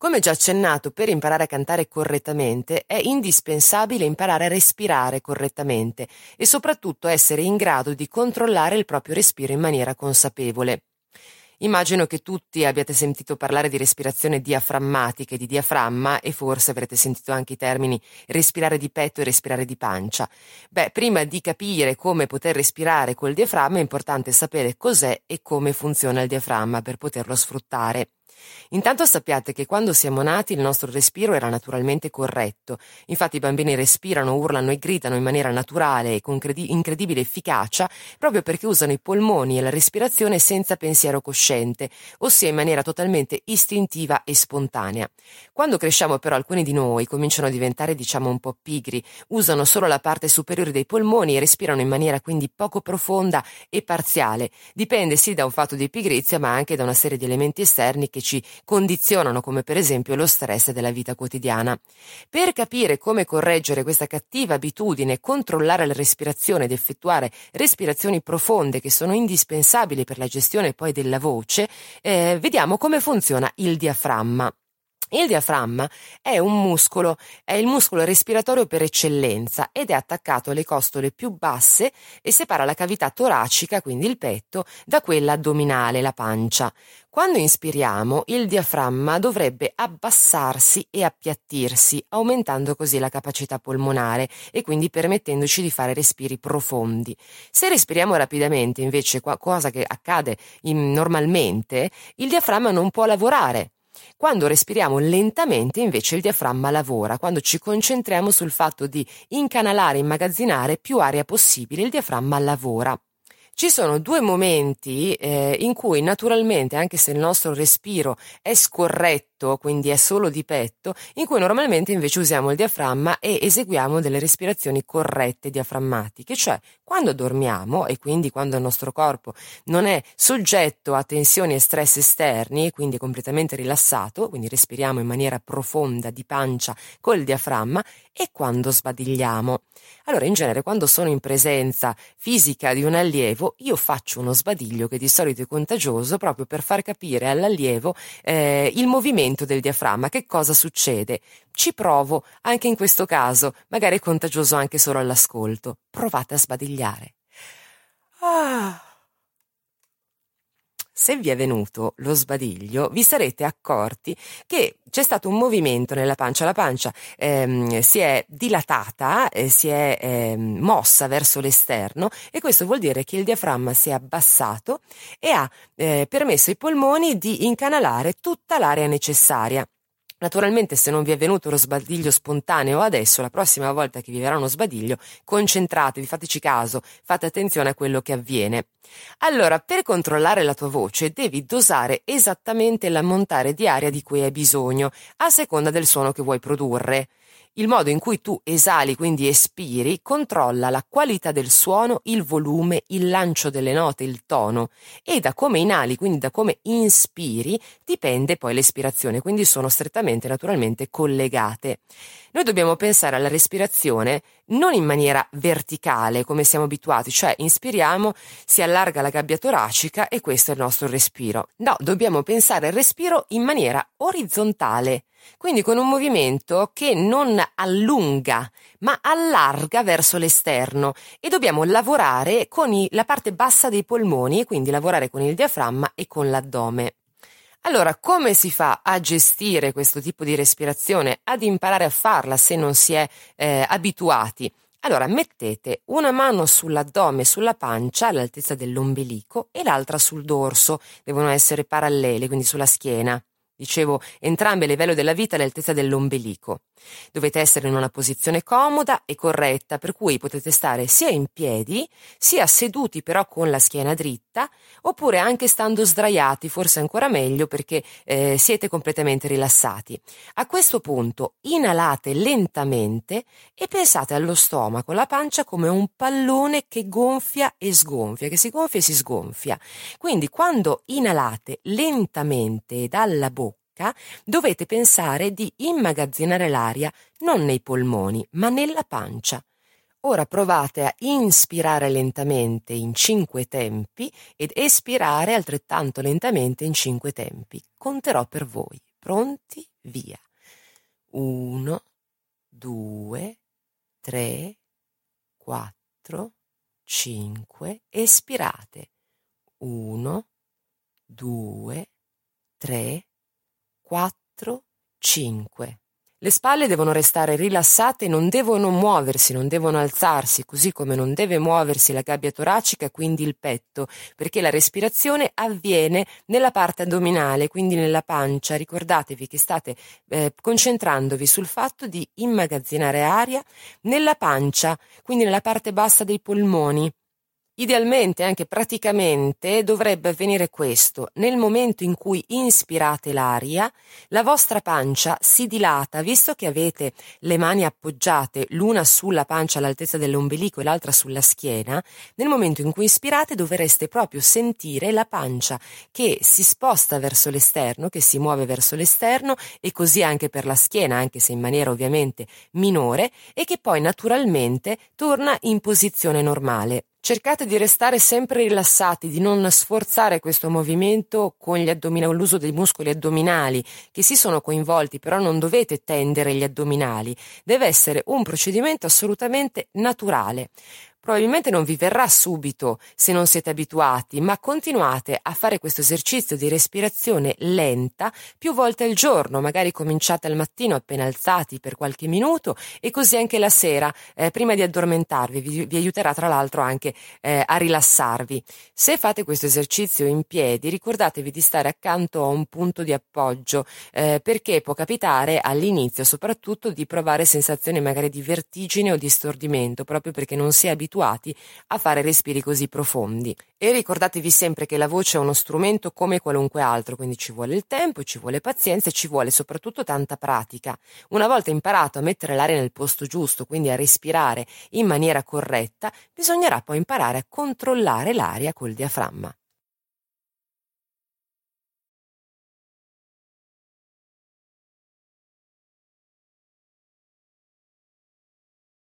Come già accennato, per imparare a cantare correttamente è indispensabile imparare a respirare correttamente e soprattutto essere in grado di controllare il proprio respiro in maniera consapevole. Immagino che tutti abbiate sentito parlare di respirazione diaframmatica e di diaframma e forse avrete sentito anche i termini respirare di petto e respirare di pancia. Beh, prima di capire come poter respirare col diaframma è importante sapere cos'è e come funziona il diaframma per poterlo sfruttare. Intanto sappiate che quando siamo nati il nostro respiro era naturalmente corretto. Infatti i bambini respirano, urlano e gridano in maniera naturale e con credi- incredibile efficacia proprio perché usano i polmoni e la respirazione senza pensiero cosciente, ossia in maniera totalmente istintiva e spontanea. Quando cresciamo però alcuni di noi cominciano a diventare diciamo un po' pigri, usano solo la parte superiore dei polmoni e respirano in maniera quindi poco profonda e parziale. Dipende sì da un fatto di pigrizia ma anche da una serie di elementi esterni che ci condizionano, come per esempio lo stress della vita quotidiana. Per capire come correggere questa cattiva abitudine, controllare la respirazione ed effettuare respirazioni profonde che sono indispensabili per la gestione poi della voce, eh, vediamo come funziona il diaframma. Il diaframma è un muscolo, è il muscolo respiratorio per eccellenza ed è attaccato alle costole più basse e separa la cavità toracica, quindi il petto, da quella addominale, la pancia. Quando inspiriamo, il diaframma dovrebbe abbassarsi e appiattirsi, aumentando così la capacità polmonare e quindi permettendoci di fare respiri profondi. Se respiriamo rapidamente, invece, cosa che accade normalmente, il diaframma non può lavorare quando respiriamo lentamente invece il diaframma lavora, quando ci concentriamo sul fatto di incanalare e immagazzinare più aria possibile il diaframma lavora. Ci sono due momenti eh, in cui naturalmente, anche se il nostro respiro è scorretto, quindi è solo di petto, in cui normalmente invece usiamo il diaframma e eseguiamo delle respirazioni corrette diaframmatiche, cioè quando dormiamo e quindi quando il nostro corpo non è soggetto a tensioni e stress esterni, quindi è completamente rilassato, quindi respiriamo in maniera profonda di pancia col diaframma e quando sbadigliamo. Allora, in genere, quando sono in presenza fisica di un allievo, io faccio uno sbadiglio che di solito è contagioso proprio per far capire all'allievo eh, il movimento del diaframma, che cosa succede. Ci provo anche in questo caso, magari è contagioso anche solo all'ascolto. Provate a sbadigliare. Ah. Se vi è venuto lo sbadiglio, vi sarete accorti che c'è stato un movimento nella pancia, la pancia ehm, si è dilatata, eh, si è ehm, mossa verso l'esterno e questo vuol dire che il diaframma si è abbassato e ha eh, permesso ai polmoni di incanalare tutta l'area necessaria. Naturalmente se non vi è venuto lo sbadiglio spontaneo adesso, la prossima volta che vi verrà uno sbadiglio, concentratevi, fateci caso, fate attenzione a quello che avviene. Allora, per controllare la tua voce devi dosare esattamente l'ammontare di aria di cui hai bisogno, a seconda del suono che vuoi produrre. Il modo in cui tu esali, quindi espiri, controlla la qualità del suono, il volume, il lancio delle note, il tono e da come inali, quindi da come inspiri, dipende poi l'espirazione, quindi sono strettamente naturalmente collegate. Noi dobbiamo pensare alla respirazione non in maniera verticale come siamo abituati, cioè inspiriamo, si allarga la gabbia toracica e questo è il nostro respiro. No, dobbiamo pensare al respiro in maniera orizzontale quindi con un movimento che non allunga, ma allarga verso l'esterno e dobbiamo lavorare con i, la parte bassa dei polmoni e quindi lavorare con il diaframma e con l'addome. Allora, come si fa a gestire questo tipo di respirazione, ad imparare a farla se non si è eh, abituati? Allora, mettete una mano sull'addome, sulla pancia, all'altezza dell'ombelico, e l'altra sul dorso, devono essere parallele, quindi sulla schiena. Dicevo, entrambe a livello della vita all'altezza dell'ombelico. Dovete essere in una posizione comoda e corretta, per cui potete stare sia in piedi, sia seduti però con la schiena dritta, oppure anche stando sdraiati, forse ancora meglio perché eh, siete completamente rilassati. A questo punto inalate lentamente e pensate allo stomaco, la pancia come un pallone che gonfia e sgonfia, che si gonfia e si sgonfia. Quindi quando inalate lentamente dalla bocca, dovete pensare di immagazzinare l'aria non nei polmoni, ma nella pancia. Ora provate a inspirare lentamente in cinque tempi ed espirare altrettanto lentamente in cinque tempi. Conterò per voi. Pronti? via. Uno, due, tre, quattro, cinque, espirate. Uno, due, tre, quattro, cinque. Le spalle devono restare rilassate, non devono muoversi, non devono alzarsi, così come non deve muoversi la gabbia toracica, quindi il petto, perché la respirazione avviene nella parte addominale, quindi nella pancia. Ricordatevi che state eh, concentrandovi sul fatto di immagazzinare aria nella pancia, quindi nella parte bassa dei polmoni. Idealmente, anche praticamente, dovrebbe avvenire questo. Nel momento in cui inspirate l'aria, la vostra pancia si dilata, visto che avete le mani appoggiate l'una sulla pancia all'altezza dell'ombelico e l'altra sulla schiena, nel momento in cui inspirate dovreste proprio sentire la pancia che si sposta verso l'esterno, che si muove verso l'esterno e così anche per la schiena, anche se in maniera ovviamente minore, e che poi naturalmente torna in posizione normale. Cercate di restare sempre rilassati, di non sforzare questo movimento con gli addominali, l'uso dei muscoli addominali che si sono coinvolti, però non dovete tendere gli addominali. Deve essere un procedimento assolutamente naturale. Probabilmente non vi verrà subito se non siete abituati, ma continuate a fare questo esercizio di respirazione lenta più volte al giorno, magari cominciate al mattino appena alzati per qualche minuto e così anche la sera, eh, prima di addormentarvi, vi, vi, aiuterà tra l'altro anche eh, a rilassarvi. Se fate questo esercizio in piedi, ricordatevi di stare accanto a un punto di appoggio, eh, perché può capitare all'inizio soprattutto di provare sensazioni magari di vertigine o di stordimento, proprio perché non si è abituati abituati a fare respiri così profondi. E ricordatevi sempre che la voce è uno strumento come qualunque altro, quindi ci vuole il tempo, ci vuole pazienza e ci vuole soprattutto tanta pratica. Una volta imparato a mettere l'aria nel posto giusto, quindi a respirare in maniera corretta, bisognerà poi imparare a controllare l'aria col diaframma.